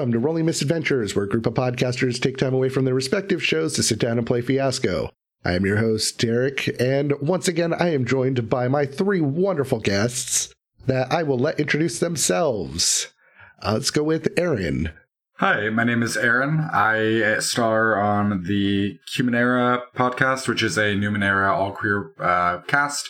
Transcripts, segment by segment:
Welcome to Rolling Misadventures, where a group of podcasters take time away from their respective shows to sit down and play Fiasco. I am your host, Derek, and once again, I am joined by my three wonderful guests that I will let introduce themselves. Uh, let's go with Aaron. Hi, my name is Aaron. I star on the Humanera podcast, which is a Numenera all queer uh, cast,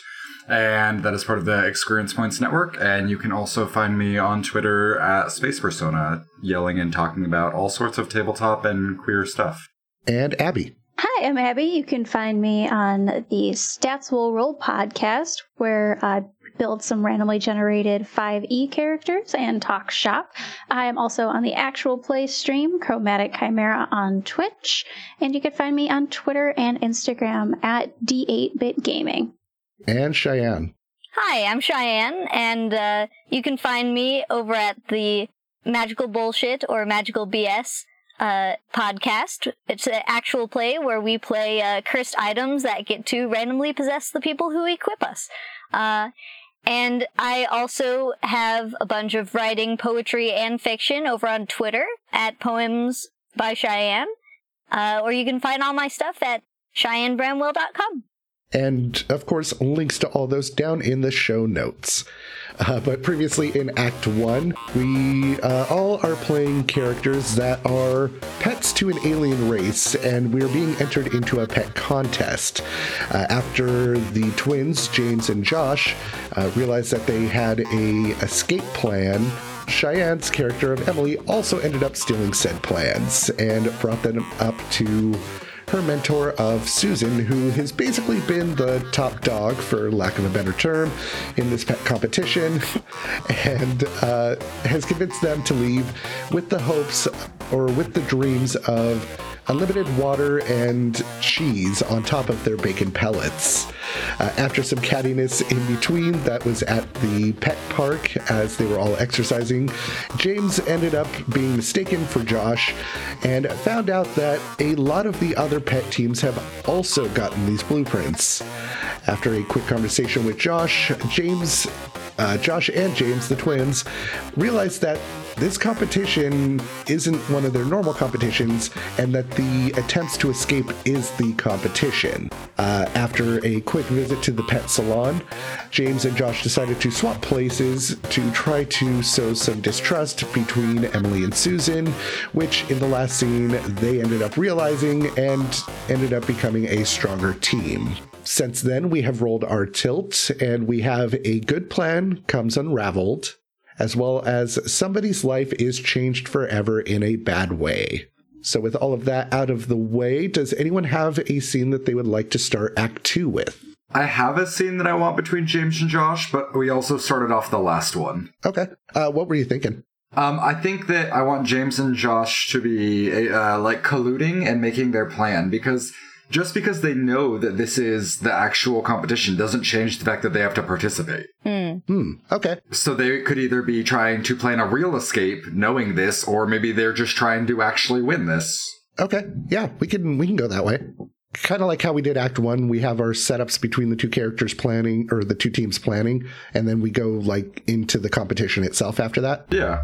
and that is part of the Experience Points network. And you can also find me on Twitter at Space Persona, yelling and talking about all sorts of tabletop and queer stuff. And Abby. Hi, I'm Abby. You can find me on the Stats Will Roll podcast, where I build some randomly generated 5e characters and talk shop. I am also on the actual play stream, Chromatic Chimera, on Twitch, and you can find me on Twitter and Instagram at D8bit Gaming. And Cheyenne. Hi, I'm Cheyenne, and uh, you can find me over at the Magical Bullshit or Magical BS uh, podcast. It's an actual play where we play uh, cursed items that get to randomly possess the people who equip us. Uh, and I also have a bunch of writing, poetry, and fiction over on Twitter at Poems by Cheyenne. Uh, or you can find all my stuff at CheyenneBramwell.com. And of course, links to all those down in the show notes. Uh, but previously in Act 1, we uh, all are playing characters that are pets to an alien race, and we're being entered into a pet contest. Uh, after the twins, James and Josh, uh, realized that they had a escape plan Cheyenne's character of Emily also ended up stealing said plans and brought them up to her mentor of Susan, who has basically been the top dog, for lack of a better term, in this pet competition, and uh, has convinced them to leave with the hopes or with the dreams of unlimited water and cheese on top of their bacon pellets. Uh, after some cattiness in between, that was at the pet park as they were all exercising, James ended up being mistaken for Josh and found out that a lot of the other pet teams have also gotten these blueprints. After a quick conversation with Josh, James uh, Josh and James, the twins, realized that this competition isn't one of their normal competitions and that the attempts to escape is the competition. Uh, after a quick visit to the pet salon, James and Josh decided to swap places to try to sow some distrust between Emily and Susan, which in the last scene they ended up realizing and ended up becoming a stronger team. Since then, we have rolled our tilt and we have a good plan comes unraveled, as well as somebody's life is changed forever in a bad way. So, with all of that out of the way, does anyone have a scene that they would like to start Act Two with? I have a scene that I want between James and Josh, but we also started off the last one. Okay. Uh, what were you thinking? Um, I think that I want James and Josh to be uh, like colluding and making their plan because just because they know that this is the actual competition doesn't change the fact that they have to participate. Mm. Hmm. Okay. So they could either be trying to plan a real escape knowing this, or maybe they're just trying to actually win this. Okay. Yeah, we can we can go that way. Kind of like how we did Act One, we have our setups between the two characters planning, or the two teams planning, and then we go like into the competition itself after that. Yeah.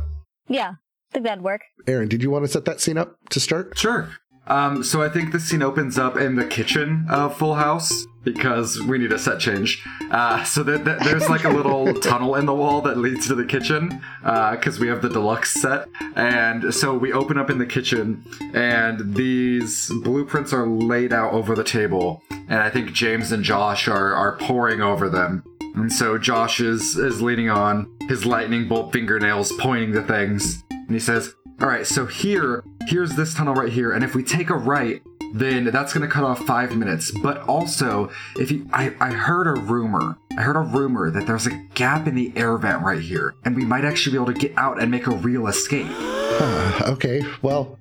Yeah, I think that'd work. Aaron, did you want to set that scene up to start? Sure. Um, so I think the scene opens up in the kitchen of Full House because we need a set change. Uh, so that there's like a little tunnel in the wall that leads to the kitchen because uh, we have the deluxe set. And so we open up in the kitchen, and these blueprints are laid out over the table. And I think James and Josh are are poring over them. And so Josh is is leaning on his lightning bolt fingernails, pointing to things, and he says, all right, so here, here's this tunnel right here, and if we take a right, then that's to cut off five minutes. But also, if you, I, I heard a rumor, I heard a rumor that there's a gap in the air vent right here, and we might actually be able to get out and make a real escape. Okay, well,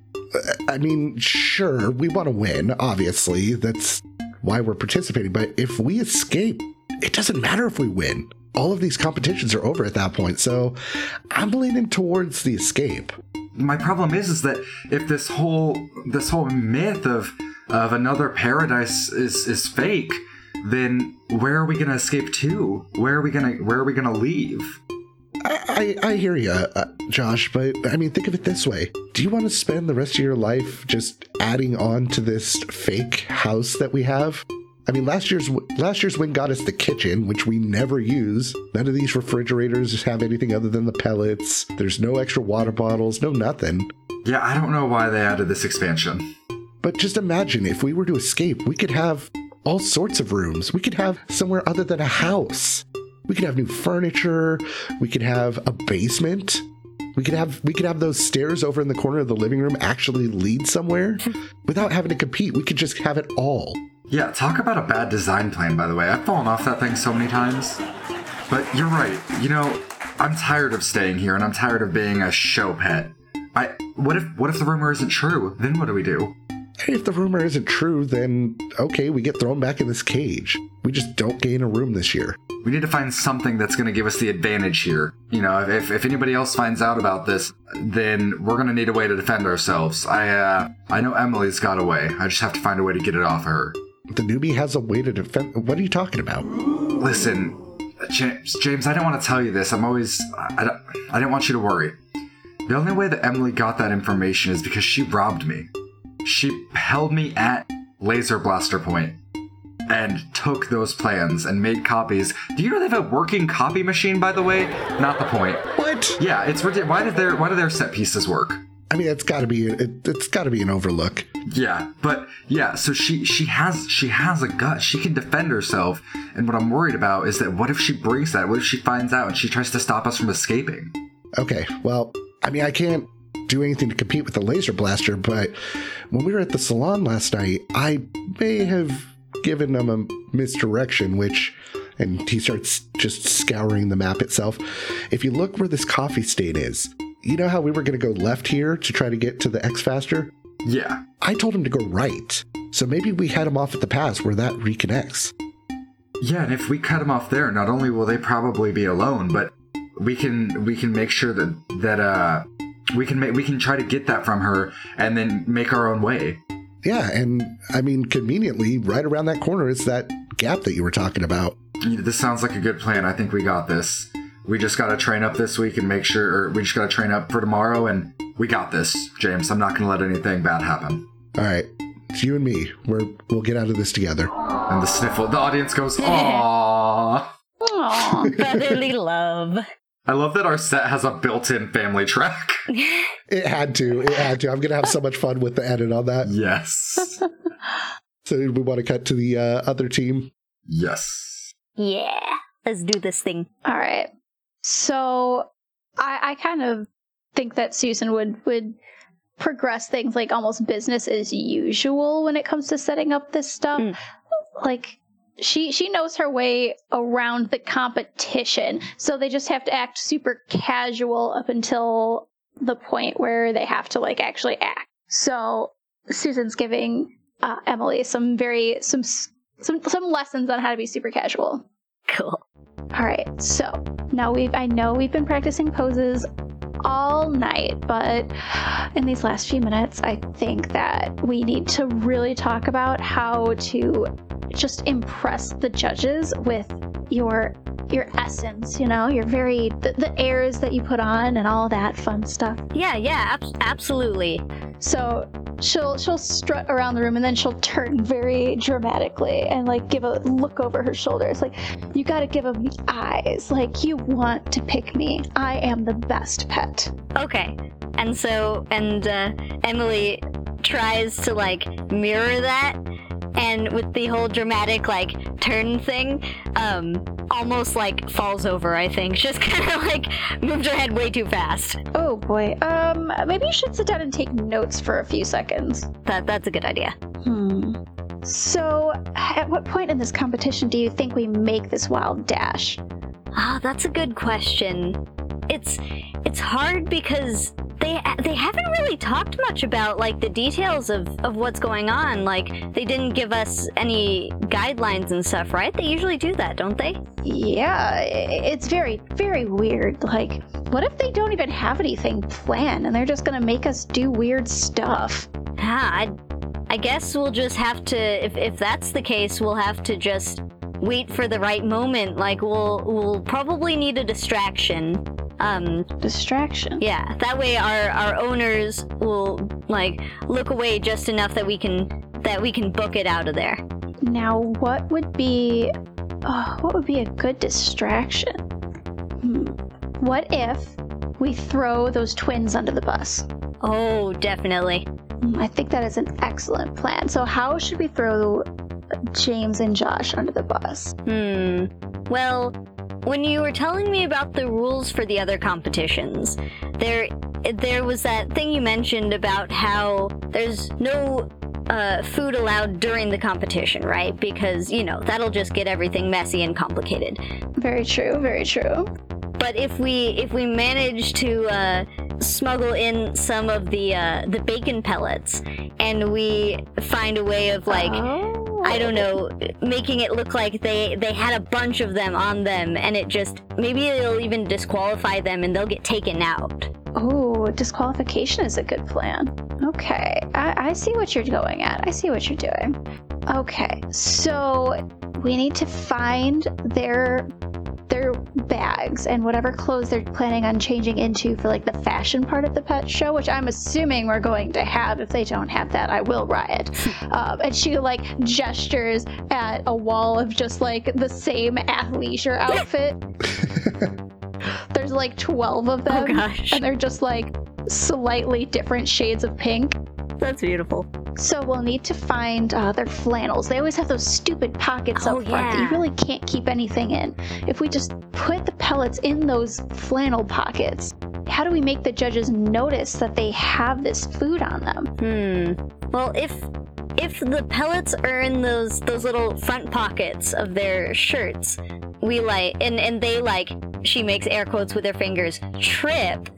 I mean, sure, we want to win, obviously. That's why we're participating. But if we escape, it doesn't matter if we win. All of these competitions are over at that point, so I'm leaning towards the escape my problem is is that if this whole this whole myth of of another paradise is is fake, then where are we going to escape to? Where are we going to where are we going to leave? I, I, hear you, uh, Josh, but I mean, think of it this way. Do you want to spend the rest of your life just adding on to this fake house that we have? I mean, last year's last year's win got us the kitchen, which we never use. None of these refrigerators have anything other than the pellets. There's no extra water bottles, no nothing. Yeah, I don't know why they added this expansion. But just imagine if we were to escape, we could have all sorts of rooms. We could have somewhere other than a house. We could have new furniture. We could have a basement. We could have we could have those stairs over in the corner of the living room actually lead somewhere without having to compete. We could just have it all. Yeah, talk about a bad design plan, by the way. I've fallen off that thing so many times. But you're right. You know, I'm tired of staying here and I'm tired of being a show pet. I what if what if the rumor isn't true? Then what do we do? If the rumor isn't true, then okay, we get thrown back in this cage. We just don't gain a room this year. We need to find something that's going to give us the advantage here. You know, if, if anybody else finds out about this, then we're going to need a way to defend ourselves. I uh, I know Emily's got a way. I just have to find a way to get it off her. The newbie has a way to defend. What are you talking about? Listen, James, James, I don't want to tell you this. I'm always, I, don't, I didn't want you to worry. The only way that Emily got that information is because she robbed me. She held me at laser blaster point and took those plans and made copies. Do you know they have a working copy machine, by the way? Not the point. What? Yeah, it's ridiculous. Why did their Why do their set pieces work? I mean, it's got to be it, it's got to be an overlook. Yeah, but yeah, so she she has she has a gut. She can defend herself. And what I'm worried about is that what if she breaks that? What if she finds out and she tries to stop us from escaping? Okay, well, I mean, I can't do anything to compete with the laser blaster, but when we were at the salon last night, I may have given them a misdirection, which, and he starts just scouring the map itself. If you look where this coffee stain is, you know how we were going to go left here to try to get to the X Faster? Yeah. I told him to go right. So maybe we head him off at the pass where that reconnects. Yeah, and if we cut him off there, not only will they probably be alone, but we can we can make sure that that uh we can make we can try to get that from her and then make our own way. Yeah, and I mean conveniently, right around that corner is that gap that you were talking about. This sounds like a good plan. I think we got this. We just got to train up this week and make sure, or we just got to train up for tomorrow, and we got this, James. I'm not going to let anything bad happen. All right, it's you and me. We're we'll get out of this together. And the sniffle, the audience goes, "Aww." Aww. Brotherly love. I love that our set has a built-in family track. It had to. It had to. I'm gonna have so much fun with the edit on that. Yes. So we want to cut to the uh, other team. yes. Yeah. Let's do this thing. All right. So I, I kind of think that Susan would would progress things like almost business as usual when it comes to setting up this stuff. Mm. Like she she knows her way around the competition, so they just have to act super casual up until the point where they have to like actually act. So Susan's giving uh, Emily some very some some some lessons on how to be super casual. Cool. All right, so now we've I know we've been practicing poses all night, but in these last few minutes, I think that we need to really talk about how to just impress the judges with your your essence, you know, your very the, the airs that you put on and all that fun stuff. Yeah, yeah, ab- absolutely. So she'll she'll strut around the room and then she'll turn very dramatically and like give a look over her shoulders like you got to give them the eyes like you want to pick me i am the best pet Okay. And so, and uh, Emily tries to like mirror that, and with the whole dramatic like turn thing, um, almost like falls over. I think just kind of like moved her head way too fast. oh boy um maybe you should sit down and take notes for a few seconds That that's a good idea. hmm so at what point in this competition do you think we make this wild dash Ah, that's a good question. It's it's hard because they they haven't really talked much about like the details of of what's going on. Like they didn't give us any guidelines and stuff, right? They usually do that, don't they? yeah it's very very weird like what if they don't even have anything planned and they're just gonna make us do weird stuff Yeah, I, I guess we'll just have to. If if that's the case, we'll have to just wait for the right moment. Like we'll we'll probably need a distraction. Um, Distraction. yeah, that way our our owners will like look away just enough that we can that we can book it out of there. Now, what would be, oh, what would be a good distraction? Hmm. What if we throw those twins under the bus? Oh, definitely. Hmm, I think that is an excellent plan. So, how should we throw James and Josh under the bus? Hmm. Well, when you were telling me about the rules for the other competitions, there there was that thing you mentioned about how there's no uh, food allowed during the competition, right? Because you know that'll just get everything messy and complicated. Very true. Very true. But if we if we manage to uh, smuggle in some of the uh, the bacon pellets, and we find a way of like Oh. I don't know, making it look like they they had a bunch of them on them, and it just maybe it'll even disqualify them, and they'll get taken out. Oh, disqualification is a good plan. Okay, I, I see what you're going at. I see what you're doing. Okay, so we need to find their their bags and whatever clothes they're planning on changing into for like the fashion part of the pet show, which I'm assuming we're going to have. If they don't have that, I will riot. um, and she like gestures at a wall of just like the same athleisure outfit. Like 12 of them Oh gosh, and they're just like slightly different shades of pink. that's beautiful. So we'll need to find uh, their flannels. They always have those stupid pockets Oh, up front that you really can't keep anything in. If we just put the pellets in those flannel pockets, how do we make the judges notice that they have this food on them? Hmm. Well, if if the pellets are in those those little front pockets of their shirts, we like and and they like she makes air quotes with her fingers trip,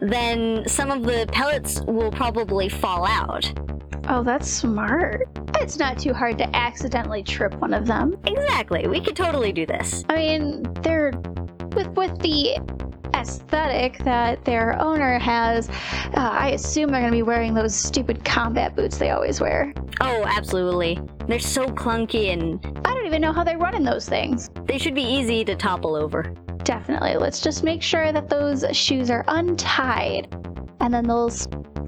then some of the pellets will probably fall out. Oh, that's smart. It's not too hard to accidentally trip one of them. Exactly. We could totally do this. I mean, they're with with the aesthetic that their owner has. Uh, I assume they're going to be wearing those stupid combat boots they always wear. Oh, absolutely. They're so clunky and I don't even know how they run in those things. they should be easy to topple over. Definitely. Let's just make sure that those shoes are untied, and then they'll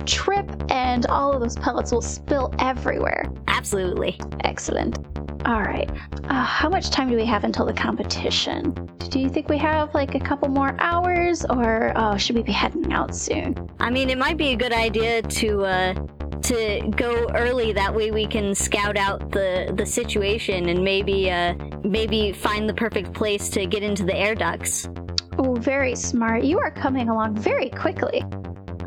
trip, and all of those pellets will spill everywhere. Absolutely. Excellent. All right. Uh, how much time do we have until the competition? Do you think we have like a couple more hours, or oh, should we be heading out soon? I mean, it might be a good idea to uh, to go early. That way, we can scout out the the situation and maybe uh, maybe find the perfect place to get into the air ducts. Oh, very smart. You are coming along very quickly.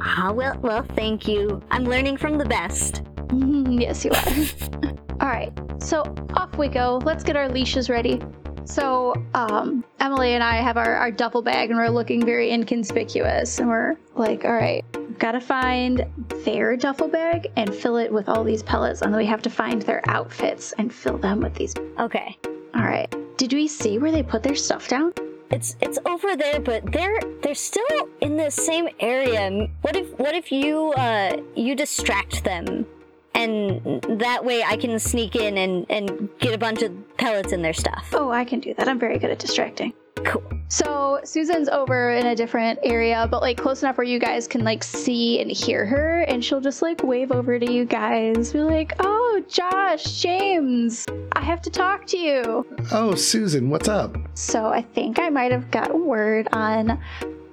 Ah, well, well, thank you. I'm learning from the best. Yes, you are. All right, so off we go. Let's get our leashes ready. So, um, Emily and I have our, our duffel bag and we're looking very inconspicuous. And we're like, all right, we've got to find their duffel bag and fill it with all these pellets. And then we have to find their outfits and fill them with these. Okay. All right. Did we see where they put their stuff down? It's it's over there, but they're they're still in the same area. What if what if you uh you distract them, and that way I can sneak in and and get a bunch of pellets in their stuff. Oh, I can do that. I'm very good at distracting. Cool. So Susan's over in a different area, but like close enough where you guys can like see and hear her, and she'll just like wave over to you guys, be like, "Oh, Josh, James, I have to talk to you." Oh, Susan, what's up? So I think I might have got word on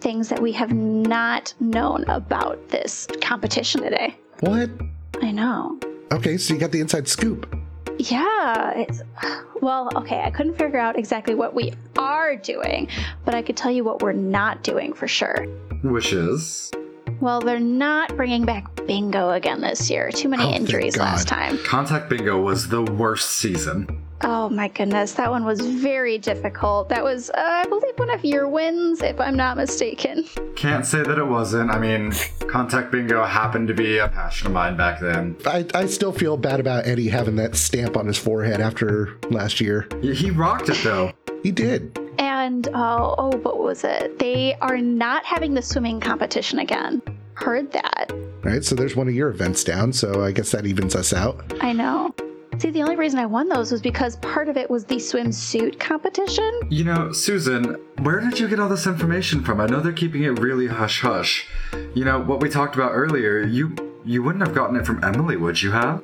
things that we have not known about this competition today. What? I know. Okay, so you got the inside scoop. Yeah, it's well, okay, I couldn't figure out exactly what we are doing, but I could tell you what we're not doing for sure. Which is Well, they're not bringing back bingo again this year. Too many Oh, injuries last time. Contact Bingo was the worst season. Oh my goodness, that one was very difficult. That was, uh, I believe, one of your wins, if I'm not mistaken. Can't say that it wasn't. I mean, Contact Bingo happened to be a passion of mine back then. I, I still feel bad about Eddie having that stamp on his forehead after last year. He he rocked it though. He did. And oh, oh, what was it? They are not having the swimming competition again. Heard that. All right, so there's one of your events down, so I guess that evens us out. I know. See, the only reason I won those was because part of it was the swimsuit competition. You know, Susan, where did you get all this information from? I know they're keeping it really hush hush. You know, what we talked about earlier, you you wouldn't have gotten it from Emily, would you have?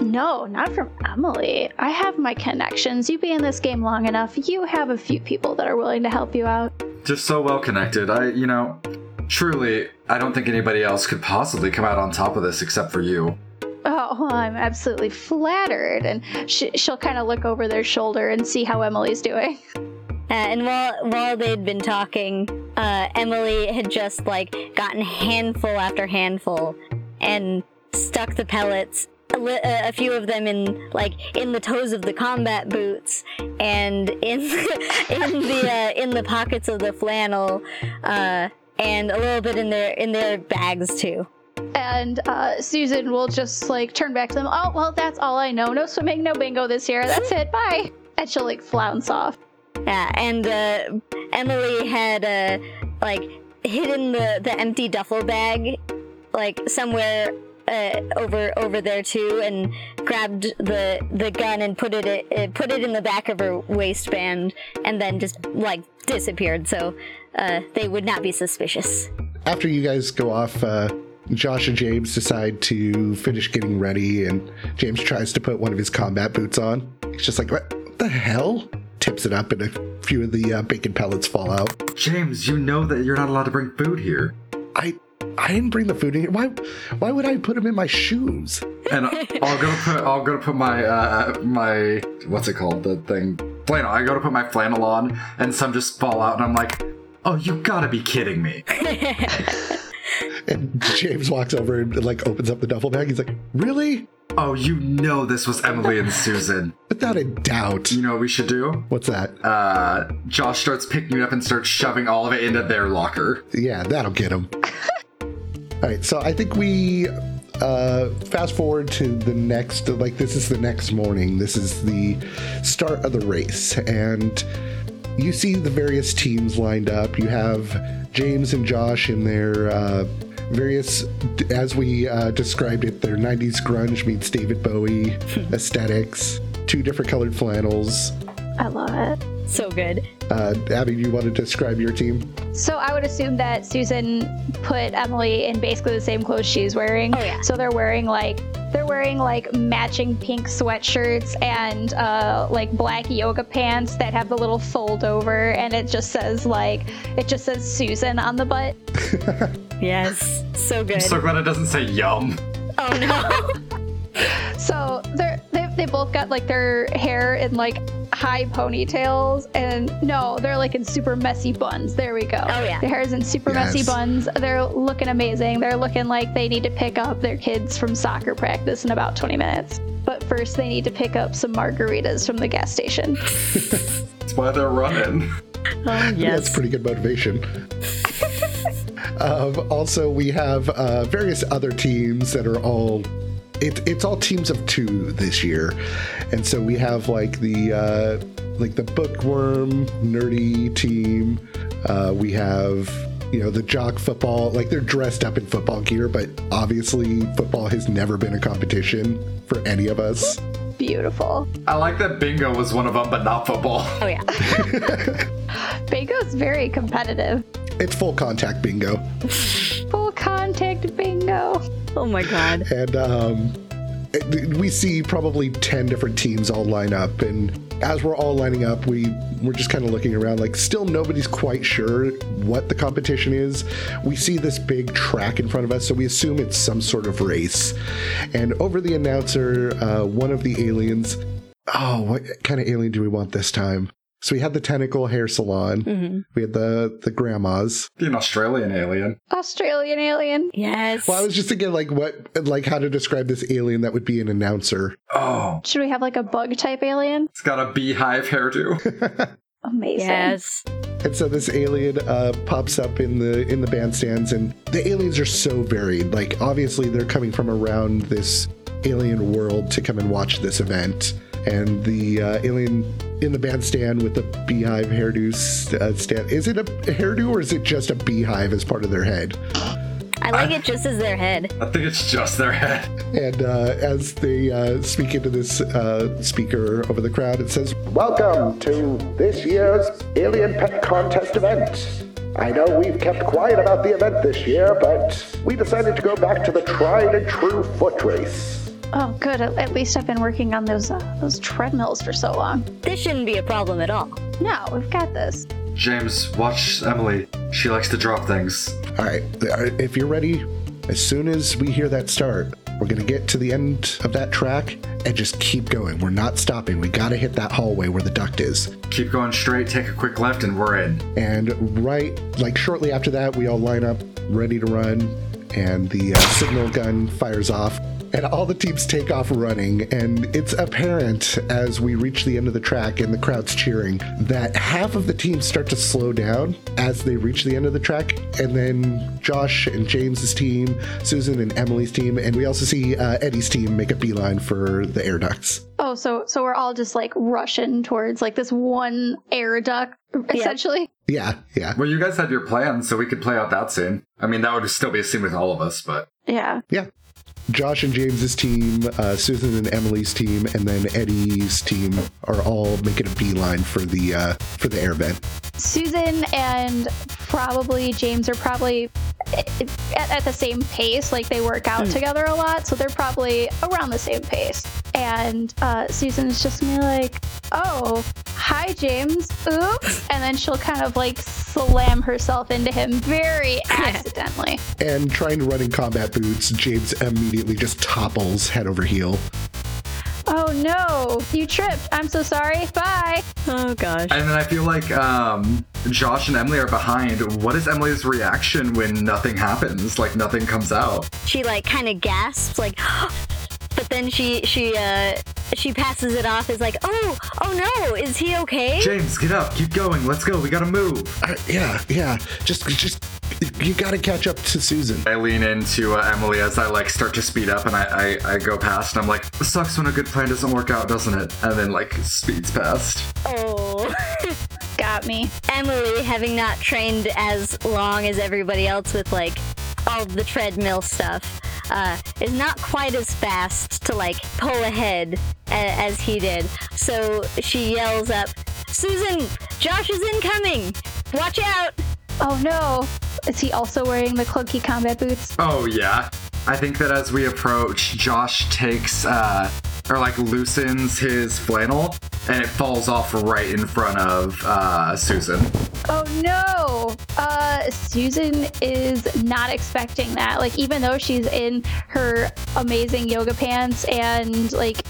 No, not from Emily. I have my connections. You be in this game long enough, you have a few people that are willing to help you out. Just so well connected. I, you know, truly, I don't think anybody else could possibly come out on top of this except for you. Oh, well, I'm absolutely flattered. And sh- she'll kind of look over their shoulder and see how Emily's doing. Uh, and while while they'd been talking, uh, Emily had just like gotten handful after handful and stuck the pellets, a, li- uh, a few of them in like in the toes of the combat boots and in in the uh, in the pockets of the flannel, uh, and a little bit in their in their bags too. And uh, Susan will just like turn back to them. Oh, well, that's all I know. No swimming, no bingo this year. That's it. Bye. And she'll like flounce off. Yeah, and uh, Emily had uh, like hidden the, the empty duffel bag like somewhere uh, over over there too, and grabbed the the gun and put it uh, put it in the back of her waistband, and then just like disappeared, so uh, they would not be suspicious. After you guys go off, uh, Josh and James decide to finish getting ready, and James tries to put one of his combat boots on. He's just like, what the hell? Tips it up, and a few of the uh, bacon pellets fall out. James, you know that you're not allowed to bring food here. I I didn't bring the food in here. Why why would I put them in my shoes? And I'll go put I'll go to put my uh my what's it called the thing flannel. I go to put my flannel on, and some just fall out, and I'm like, oh, you gotta be kidding me. And James walks over and like opens up the duffel bag. He's like, really? Oh, you know this was Emily and Susan. Without a doubt. You know what we should do? What's that? Uh, Josh starts picking it up and starts shoving all of it into their locker. Yeah, that'll get him. All right, so I think we uh, fast forward to the next, like, this is the next morning. This is the start of the race. And you see the various teams lined up. You have James and Josh in their uh, various, as we uh, described it, their 90s grunge meets David Bowie aesthetics, two different colored flannels. I love it. So good. Uh, Abby, you want to describe your team? So I would assume that Susan put Emily in basically the same clothes she's wearing. Oh, yeah. So they're wearing like they're wearing like matching pink sweatshirts and uh, like black yoga pants that have the little fold over, and it just says like it just says Susan on the butt. Yes, so good. So glad it doesn't say yum. oh no. So they're they, they both got like their hair in like high ponytails and no they're like in super messy buns there we go Oh, yeah. their hair's in super messy buns they're looking amazing they're looking like they need to pick up their kids from soccer practice in about 20 minutes but first they need to pick up some margaritas from the gas station That's why they're running. Oh, That's pretty good motivation. um, also, we have uh, various other teams that are all. It, it's all teams of two this year, and so we have like the uh, like the bookworm nerdy team. Uh, we have you know the jock football. Like they're dressed up in football gear, but obviously football has never been a competition for any of us. beautiful I like that bingo was one of them, but not football. Oh yeah. bingo's very competitive It's full contact bingo. full contact bingo. Oh my god. and um, we see probably 10 different teams all line up. And as we're all lining up we we're just kind of looking around like still nobody's quite sure what the competition is. We see this big track in front of us so we assume it's some sort of race. And over the announcer uh, one of the aliens oh what kind of alien do we want this time so we had the tentacle hair salon hmm we had the the grandmas Be an Australian alien. australian alien Yes. well i was just thinking like what like how to describe this alien that would be an announcer Oh, should we have like a bug type alien it's got a beehive hairdo. amazing yes. And so this alien uh, pops up in the in the bandstands, and the aliens are so varied. Like obviously they're coming from around this alien world to come and watch this event. And the uh, alien in the bandstand with the beehive hairdo uh, stand. Is it a hairdo or is it just a beehive as part of their head? I like it just as their head. I think it's just their head. And uh, as they uh, speak into this uh, speaker over the crowd, it says, Welcome to this year's Alien Pet Contest event. I know we've kept quiet about the event this year, but we decided to go back to the tried and true foot race. Oh, good. At, at least I've been working on those uh, those treadmills for so long. This shouldn't be a problem at all. No, we've got this. James, watch Emily. She likes to drop things. All right, if you're ready, as soon as we hear that start, we're going to get to the end of that track and just keep going. We're not stopping. We got to hit that hallway where the duct is. Keep going straight, take a quick left, and we're in. And right, like shortly after that, we all line up ready to run, and the uh, signal gun fires off. And all the teams take off running, and it's apparent as we reach the end of the track and the crowd's cheering that half of the teams start to slow down as they reach the end of the track. And then Josh and James's team, Susan and Emily's team, and we also see uh, Eddie's team make a beeline for the air ducts. Oh, so so we're all just like rushing towards like this one air duct, essentially. Yeah, yeah, Well, you guys had your plan, so we could play out that scene. I mean, that would still be a scene with all of us, but Yeah. yeah. Josh and James's team, uh, Susan and Emily's team, and then Eddie's team are all making a beeline for the uh, for the air vent. Susan and probably James are probably at, at the same pace. Like they work out together a lot, so they're probably around the same pace. And uh, Susan's just gonna be like, "Oh, hi, James. Oops," and then she'll kind of like slam herself into him very accidentally. And trying to run in combat boots, James immediately just topples head over heel. Oh no, you tripped. I'm so sorry. Bye. Oh gosh. And then I feel like um, Josh and Emily are behind. What is Emily's reaction when nothing happens? Like nothing comes out? She like kind of gasps, like, but then she she uh she passes it off as like, oh oh no, is he okay? James, get up, keep going, let's go, we gotta move. Uh, yeah, yeah. Just, just you got to catch up to Susan. I lean into uh, Emily as I like start to speed up, and I, I I go past, and I'm like, sucks when a good plan doesn't work out, doesn't it? And then like speeds past. Oh. Got me. Emily, having not trained as long as everybody else with like all the treadmill stuff, uh, is not quite as fast to like pull ahead a- as he did. So she yells up, Susan, Josh is incoming! Watch out! Oh no. Is he also wearing the clunky combat boots? Oh yeah. I think that as we approach, Josh takes uh or like loosens his flannel and it falls off right in front of uh Susan. Oh no! Uh, Susan is not expecting that. Like, even though she's in her amazing yoga pants and like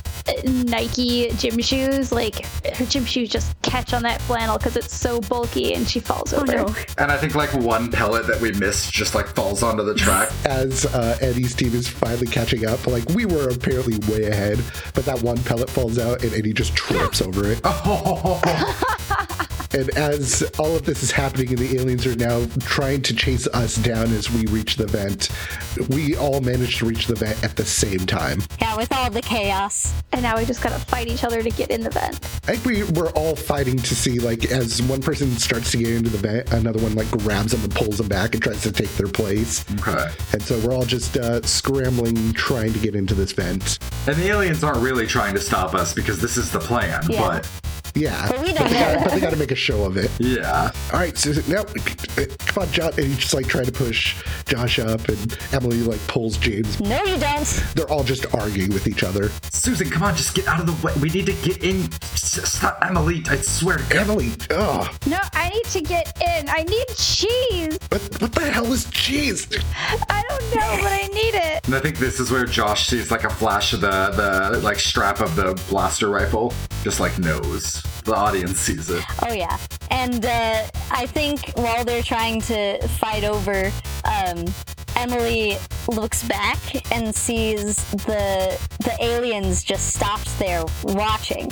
Nike gym shoes, like her gym shoes just catch on that flannel because it's so bulky and she falls Oh over. no. And I think like one pellet that we missed just like falls onto the track. As uh, Eddie's team is finally catching up, like we were apparently way ahead, but that one pellet falls out and he just trips over it. And as all of this is happening and the aliens are now trying to chase us down as we reach the vent, we all manage to reach the vent at the same time. Yeah, with all the chaos. And now we just gotta fight each other to get in the vent. I think we, we're all fighting to see, like, as one person starts to get into the vent, another one, like, grabs them and pulls them back and tries to take their place. Okay. And so we're all just uh, scrambling, trying to get into this vent. And the aliens aren't really trying to stop us because this is the plan. Yeah. But Yeah. But we don't they gotta, but they got to make a show of it. yeah. All right, so now, come on, Josh. And he's just like trying to push Josh up, and Emily like pulls James. No, you don't. They're all just arguing with each other. Susan, come on, just get out of the way. We need to get in. Stop, Emily. I swear to God. Emily, ugh, No, I need to get in. I need cheese. what, what the hell is cheese? I don't know, but I need it. And I think this is where Josh sees like a flash of the the like strap of the blaster rifle, just like knows. The audience sees it. Oh yeah, and uh, I think while they're trying to fight over, um, Emily looks back and sees the the aliens just stopped there watching.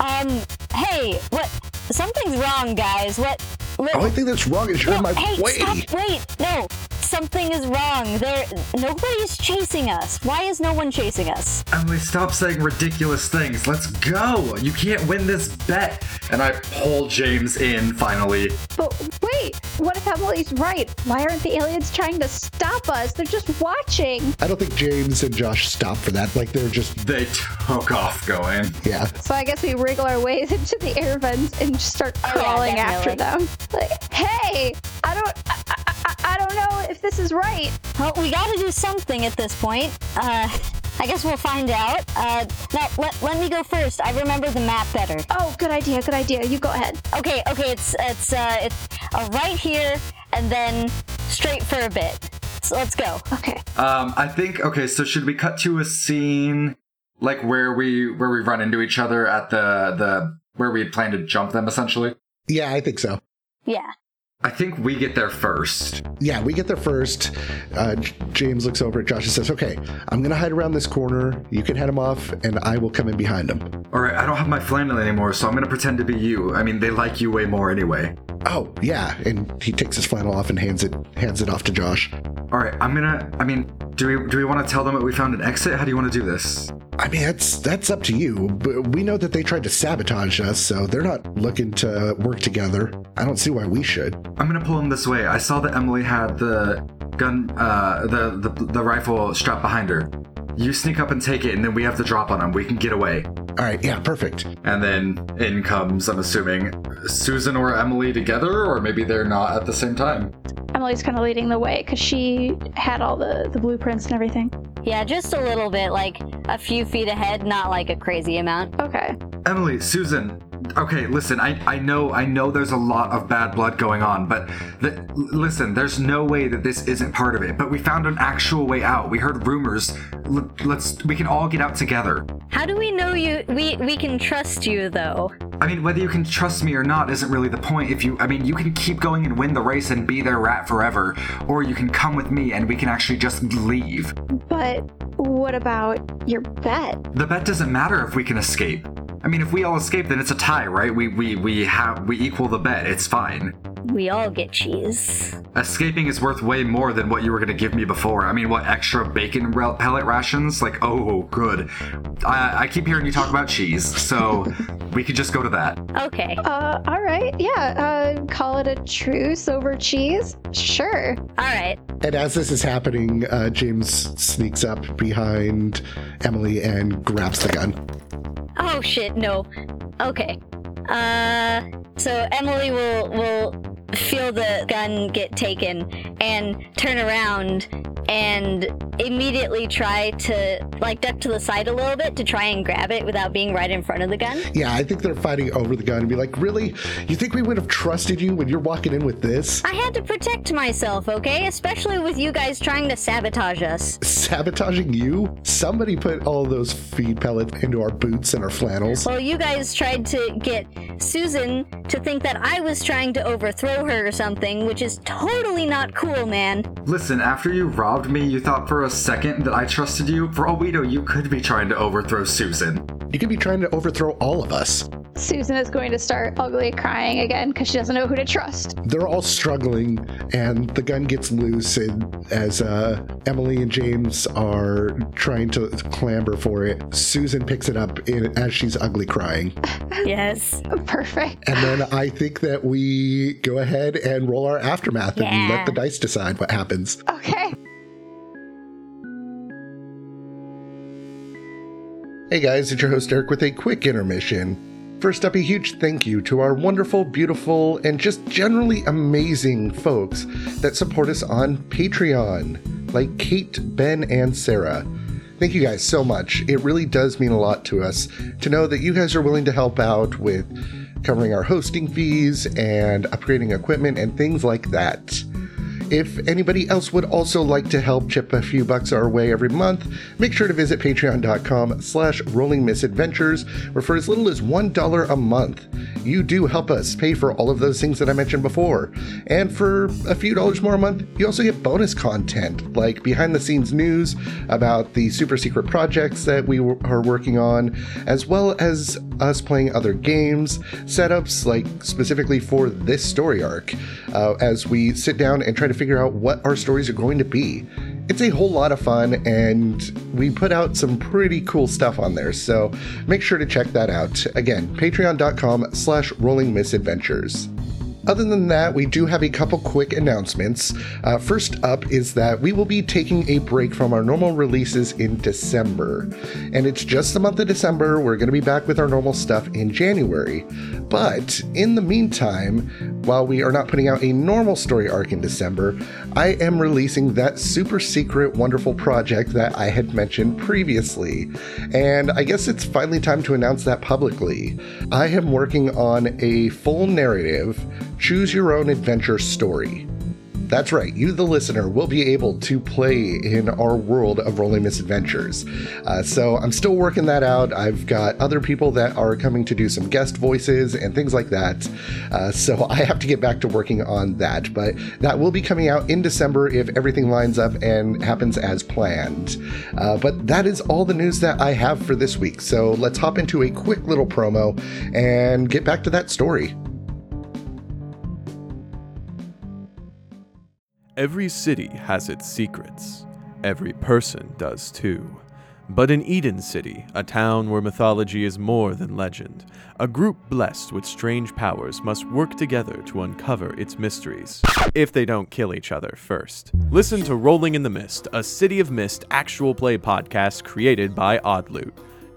Um, hey, what? Something's wrong, guys. What? What? The only thing that's wrong is you're in my hey, way. stop! Wait, no. Something is wrong. There, nobody's chasing us. Why is no one chasing us? Emily, stop saying ridiculous things. Let's go. You can't win this bet. And I pull James in finally. But wait, what if Emily's right? Why aren't the aliens trying to stop us? They're just watching. I don't think James and Josh stop for that. Like they're just They took off going. yeah. So I guess we wriggle our ways into the air vents and just start Oh, yeah, crawling after them. Like, hey, I don't, I, I, I- I don't know if this is right. Well, we gotta do something at this point. Uh, I guess we'll find out. Uh, now, let, let me go first. I remember the map better. Oh, good idea, good idea. You go ahead. Okay, okay, it's it's uh, it's uh, right here and then straight for a bit. So let's go. Okay. Um, I think okay. So should we cut to a scene like where we where we run into each other at the the where we had planned to jump them essentially? Yeah, I think so. Yeah. I think we get there first. Yeah, we get there first. Uh, James looks over at Josh and says, Okay, I'm going to hide around this corner. You can head him off, and I will come in behind him. All right, I don't have my flannel anymore, so I'm gonna pretend to be you. I mean, they like you way more anyway. Oh, yeah. And he takes his flannel off and hands it hands it off to Josh. All right, I'm gonna. I mean, do we do we want to tell them that we found an exit? How do you want to do this? I mean, that's that's up to you. But we know that they tried to sabotage us, so they're not looking to work together. I don't see why we should. I'm gonna pull him this way. I saw that Emily had the gun, uh, the the the rifle strapped behind her. You sneak up and take it, and then we have the drop on him. We can get away. All right, yeah, perfect. And then in comes, I'm assuming, Susan or Emily together, or maybe they're not at the same time. Emily's kind of leading the way because she had all the, the blueprints and everything. Yeah, just a little bit, like a few feet ahead, not like a crazy amount. Okay. Emily, Susan. Okay, listen. I, I know I know there's a lot of bad blood going on, but the, l- listen, there's no way that this isn't part of it. But we found an actual way out. We heard rumors. L- let's we can all get out together. How do we know you? We we can trust you though. I mean, whether you can trust me or not isn't really the point. If you, I mean, you can keep going and win the race and be their rat forever, or you can come with me and we can actually just leave. But what about your bet? The bet doesn't matter if we can escape. I mean, if we all escape, then it's a tie, right? We we we have we equal the bet. It's fine. We all get cheese. Escaping is worth way more than what you were gonna give me before. I mean, what extra bacon rel- pellet rations? Like, oh, good. I, I keep hearing you talk about cheese, so we could just go to that. Okay. Uh, all right. Yeah. Uh, call it a truce over cheese? Sure. All right. And as this is happening, uh, James sneaks up behind Emily and grabs the gun. Oh shit, no. Okay. Uh so Emily will will feel the gun get taken and turn around and immediately try to like duck to the side a little bit to try and grab it without being right in front of the gun. Yeah, I think they're fighting over the gun and be like, Really? You think we would have trusted you when you're walking in with this? I had to protect myself, okay? Especially with you guys trying to sabotage us. Sabotaging you? Somebody put all those feed pellets into our boots and our flannels. Well, you guys tried to get Susan to think that I was trying to overthrow her or something, which is totally not cool, man. Listen, after you robbed me, you thought for a second that I trusted you. For all we know, you could be trying to overthrow Susan. You could be trying to overthrow all of us. Susan is going to start ugly crying again because she doesn't know who to trust. They're all struggling, and the gun gets loose. And as uh, Emily and James are trying to clamber for it, Susan picks it up in, as she's ugly crying. Yes. Perfect. And then I think that we go ahead and roll our aftermath and let the dice decide what happens. Okay. Hey guys, it's your host Eric with a quick intermission. First up, a huge thank you to our wonderful, beautiful, and just generally amazing folks that support us on Patreon, like Kate, Ben, and Sarah. Thank you guys so much. It really does mean a lot to us to know that you guys are willing to help out with covering our hosting fees and upgrading equipment and things like that. If anybody else would also like to help chip a few bucks our way every month, make sure to visit patreon.com slash rolling misadventures, where for as little as $1 a month, you do help us pay for all of those things that I mentioned before. And for a few dollars more a month, you also get bonus content, like behind the scenes news about the super secret projects that we are working on, as well as us playing other games, setups like specifically for this story arc, uh, as we sit down and try to to figure out what our stories are going to be. It's a whole lot of fun, and we put out some pretty cool stuff on there, so make sure to check that out. Again, patreon.com slash rolling misadventures. Other than that, we do have a couple quick announcements. Uh, first up is that we will be taking a break from our normal releases in December. And it's just the month of December. We're going to be back with our normal stuff in January. But in the meantime, while we are not putting out a normal story arc in December, I am releasing that super secret, wonderful project that I had mentioned previously. And I guess it's finally time to announce that publicly. I am working on a full narrative choose your own adventure story. That's right, you, the listener, will be able to play in our world of Rolling Misadventures. Uh, so I'm still working that out. I've got other people that are coming to do some guest voices and things like that. Uh, so I have to get back to working on that. But that will be coming out in December if everything lines up and happens as planned. Uh, but that is all the news that I have for this week. So let's hop into a quick little promo and get back to that story. Every city has its secrets. Every person does too. But in Eden City, a town where mythology is more than legend, a group blessed with strange powers must work together to uncover its mysteries. If they don't kill each other first. Listen to Rolling in the Mist, a City of Mist actual play podcast created by Oddloot.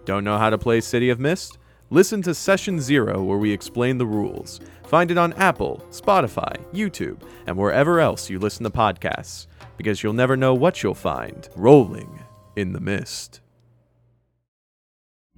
Don't know how to play City of Mist? Listen to Session Zero, where we explain the rules. Find it on Apple, Spotify, YouTube, and wherever else you listen to podcasts, because you'll never know what you'll find rolling in the mist.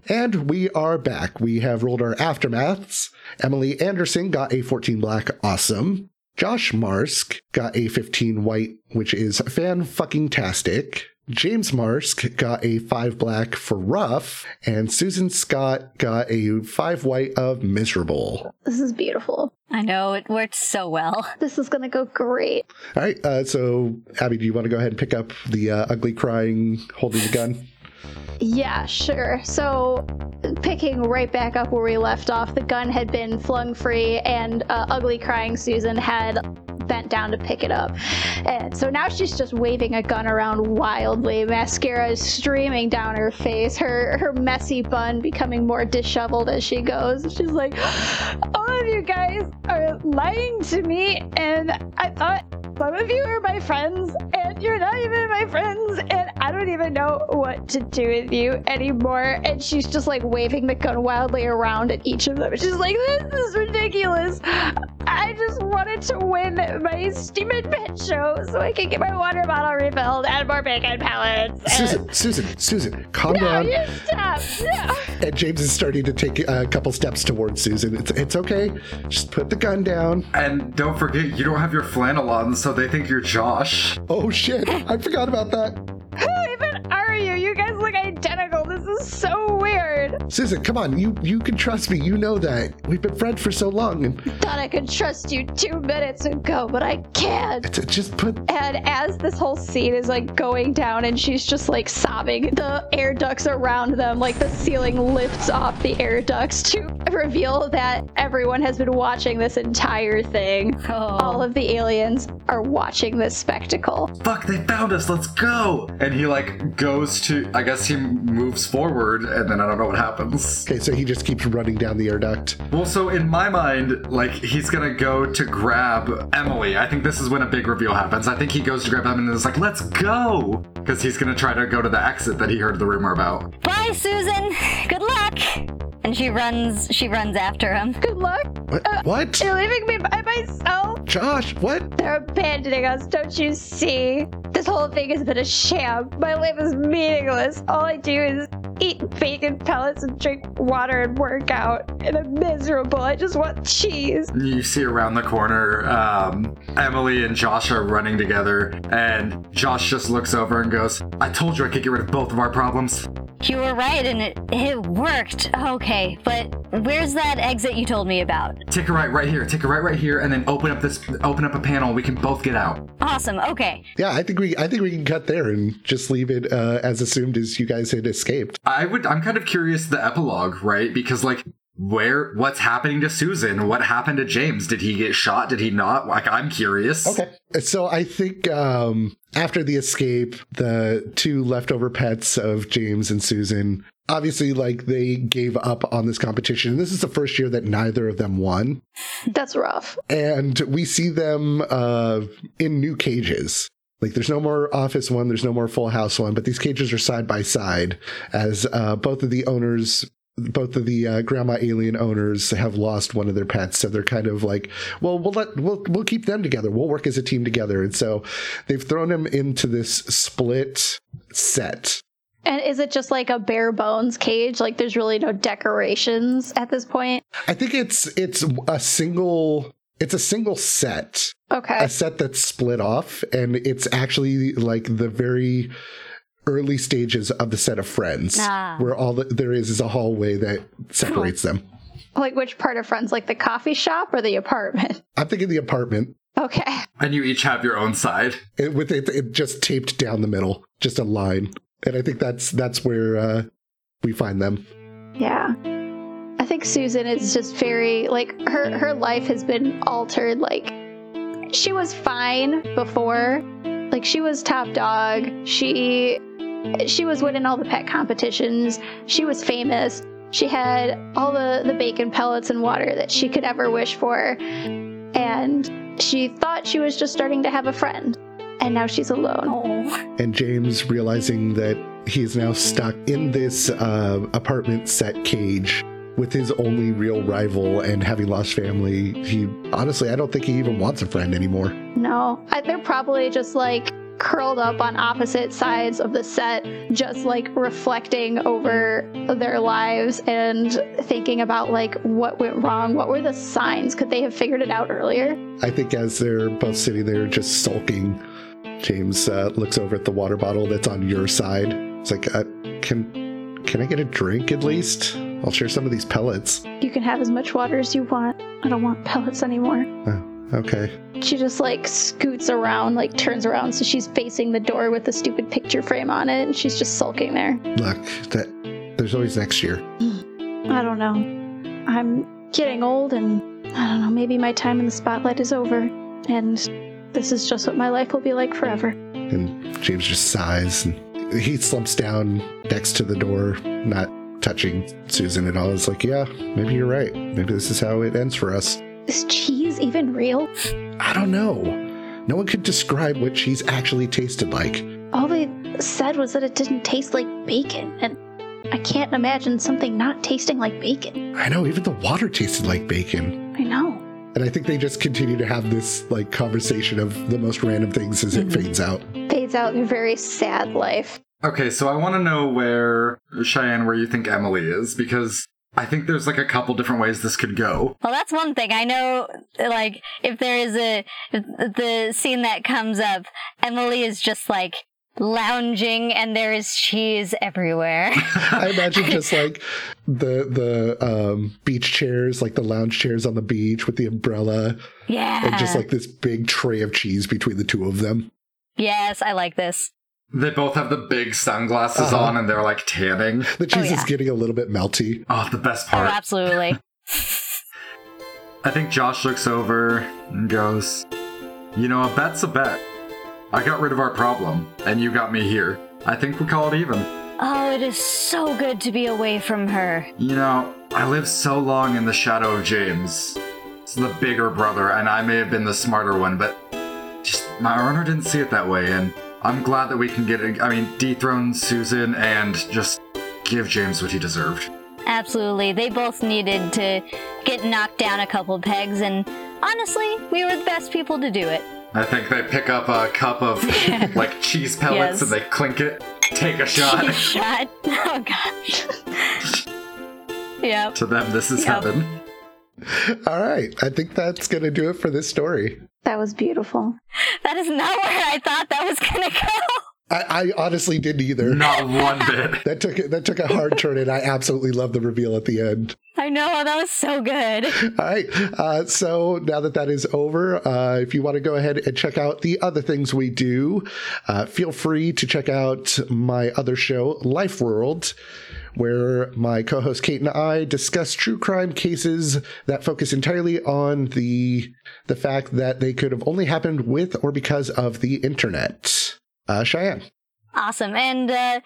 And we are back. We have rolled our aftermaths. Emily Anderson got a 14 black, awesome. Josh Marsk got a 15 white, which is fan fucking tastic. James Marsk got a five black for rough, and Susan Scott got a five white of miserable. This is beautiful. I know, it worked so well. This is going to go great. All right, uh, so Abby, do you want to go ahead and pick up the uh, ugly crying holding the gun? Yeah, sure. So, picking right back up where we left off, the gun had been flung free, and uh, ugly crying Susan had bent down to pick it up. And so now she's just waving a gun around wildly. Mascara is streaming down her face, her her messy bun becoming more disheveled as she goes. She's like, "All of you guys are lying to me, and I thought some of you are my friends, and you're not even my friends, and I don't even know what to do with you anymore." And she's just like waving the gun wildly around at each of them. She's like, "This is ridiculous. I just wanted to win my stupid pet show so I can get my water bottle refilled and more bacon pellets." And- Susan, Susan, Susan, calm no, down. you stop. No. And James is starting to take a couple steps towards Susan. It's, it's okay. Just put the gun down. And don't forget, you don't have your flannel on, so they think you're Josh. Oh shit, I forgot about that. Who even are you? You guys look identical. This is so. Susan, come on, you you can trust me. You know that. We've been friends for so long, and I Thought I could trust you two minutes ago, but I can't. it's, just put. And as this whole scene is like going down and she's just like sobbing, the air ducts around them, like the ceiling lifts off the air ducts to reveal that everyone has been watching this entire thing. Oh. All of the aliens are watching this spectacle. Fuck, they found us, let's go! And he, like, goes to, I guess he moves forward, and then I don't know what happens. Okay, so he just keeps running down the air duct. Well, so in my mind, like, he's gonna go to grab Emily. I think this is when a big reveal happens. I think he goes to grab Emily and is like, let's go! Because he's gonna try to go to the exit that he heard the rumor about. Bye, Susan. Good luck. And she runs. She runs after him. Good luck. What? Uh, what? You're leaving me by myself. Josh, what? They're abandoning us, don't you see? This whole thing has been a sham. My life is meaningless. All I do is eat vegan pellets and drink water and work out. And I'm miserable. I just want cheese. You see around the corner, um, Emily and Josh are running together, and Josh just looks over and goes, I told you I could get rid of both of our problems. You were right, and it it worked. Okay, but where's that exit you told me about? Take a right right here, take a right right here, and then open up this open up a panel, we can both get out. Awesome. Okay. Yeah, I think we I think we can cut there and just leave it uh, as assumed as you guys had escaped. I would I'm kind of curious the epilogue, right? Because like where what's happening to Susan? What happened to James? Did he get shot? Did he not? Like I'm curious. Okay. So I think um, after the escape, the two leftover pets of James and Susan, obviously, like they gave up on this competition. This is the first year that neither of them won. That's rough. And we see them uh, in new cages. Like there's no more office one, there's no more full house one, but these cages are side by side as uh, both of the owners both of the uh, grandma alien owners have lost one of their pets, so they're kind of like, well, we'll let we'll we'll keep them together. We'll work as a team together, and so they've thrown them into this split set. And is it just like a bare bones cage? Like there's really no decorations at this point? I think it's it's a single it's a single set, Okay. a set that's split off, and it's actually like the very early stages of the set of friends, Ah. where all that there is is a hallway that separates them. Like which part of Friends? Like the coffee shop or the apartment? I'm thinking the apartment. Okay. And you each have your own side. it, with it, it just taped down the middle, just a line. And I think that's that's where uh, we find them. Yeah. I think Susan is just very like her her life has been altered like she was fine before. Like she was top dog. She she was winning all the pet competitions. She was famous. She had all the the bacon pellets and water that she could ever wish for. And she thought she was just starting to have a friend. And now she's alone. Oh. And James, realizing that he is now stuck in this uh, apartment set cage with his only real rival and having lost family, he honestly, I don't think he even wants a friend anymore. No, I, they're probably just like curled up on opposite sides of the set, just like reflecting over their lives and thinking about like what went wrong. What were the signs? Could they have figured it out earlier? I think as they're both sitting there just sulking, James uh, looks over at the water bottle that's on your side. It's like, uh, can can I get a drink at least? I'll share some of these pellets. You can have as much water as you want. I don't want pellets anymore. Okay. She just like scoots around, like turns around so she's facing the door with the stupid picture frame on it, and she's just sulking there. Look, that there's always next year. I don't know. I'm getting old, and I don't know, maybe my time in the spotlight is over, and this is just what my life will be like forever. And James just sighs and he slumps down next to the door, not touching Susan at all. It's like, yeah, maybe you're right. Maybe this is how it ends for us. Is cheese even real? I don't know. No one could describe what cheese actually tasted like. All they said was that it didn't taste like bacon, and I can't imagine something not tasting like bacon. I know, even the water tasted like bacon. I know. And I think they just continue to have this like conversation of the most random things as it mm-hmm. fades out. Fades out their very sad life. Okay, so I want to know where Cheyenne, where you think Emily is, because I think there's like a couple different ways this could go. Well, that's one thing. I know, like, if there is a, the scene that comes up, Emily is just like lounging and there is cheese everywhere. I imagine just like the the um, beach chairs, like the lounge chairs on the beach with the umbrella, yeah. and just like this big tray of cheese between the two of them. yes, I like this. They both have the big sunglasses Uh-huh. on and they're like tanning. The cheese is yeah. getting a little bit melty. Oh, the best part. Oh, part. absolutely. I think Josh looks over and goes, You know, a bet's a bet. I got rid of our problem, and you got me here. I think we call it even. oh, it is so good to be away from her. You know, I lived so long in the shadow of James. It's the bigger brother, and I may have been the smarter one, but just my owner didn't see it that way, and I'm glad that we can get, I mean, dethrone Susan and just give James what he deserved. Absolutely. They both needed to get knocked down a couple pegs, and honestly, we were the best people to do it. I think they pick up a cup of like cheese pellets Yes. and they clink it, take a shot. Shot. Oh, gosh. yep. to them, this is Yep. heaven. All right, I think that's gonna do it for this story. That was beautiful. That is not where I thought that was going to go. I, I honestly didn't either. Not one bit. That took that took a hard turn, and I absolutely love the reveal at the end. I know. That was so good. All right. Uh, so now that that is over, uh, if you want to go ahead and check out the other things we do, uh, feel free to check out my other show, Life World, where my co host Kate and I discuss true crime cases that focus entirely on the, the fact that they could have only happened with or because of the internet. Uh, Cheyenne. Awesome. And uh,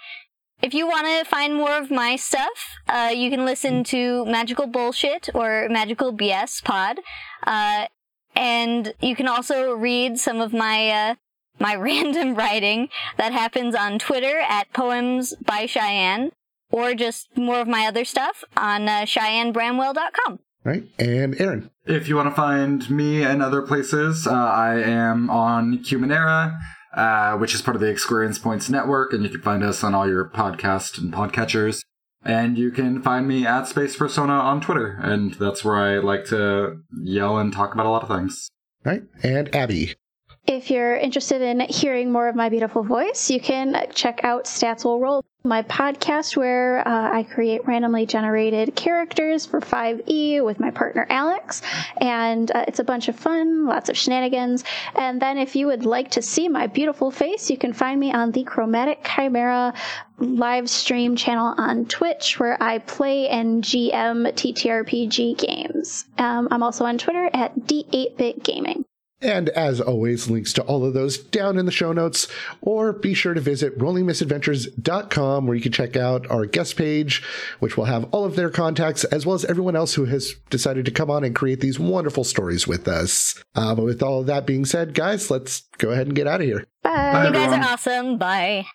if you want to find more of my stuff, uh, you can listen to Magical Bullshit or Magical BS Pod. Uh, and you can also read some of my uh, my random writing that happens on Twitter at Poems by Cheyenne, or just more of my other stuff on uh, CheyenneBramwell.com. Right. And Aaron. If you want to find me and other places, uh, I am on Humanera, uh, which is part of the Experience Points Network, and you can find us on all your podcast and podcatchers. And you can find me at Space Persona on Twitter, and that's where I like to yell and talk about a lot of things. Right. And Abby. If you're interested in hearing more of my beautiful voice, you can check out Stats Will Roll, my podcast where uh, I create randomly generated characters for 5e with my partner Alex. And uh, it's a bunch of fun, lots of shenanigans. And then if you would like to see my beautiful face, you can find me on the Chromatic Chimera live stream channel on Twitch where I play and GM TTRPG games. Um, I'm also on Twitter at D8bit Gaming. And as always, links to all of those down in the show notes, or be sure to visit rollingmisadventures.com where you can check out our guest page, which will have all of their contacts, as well as everyone else who has decided to come on and create these wonderful stories with us. Uh, but with all of that being said, guys, let's go ahead and get out of here. Bye. Bye, You guys are awesome. Bye.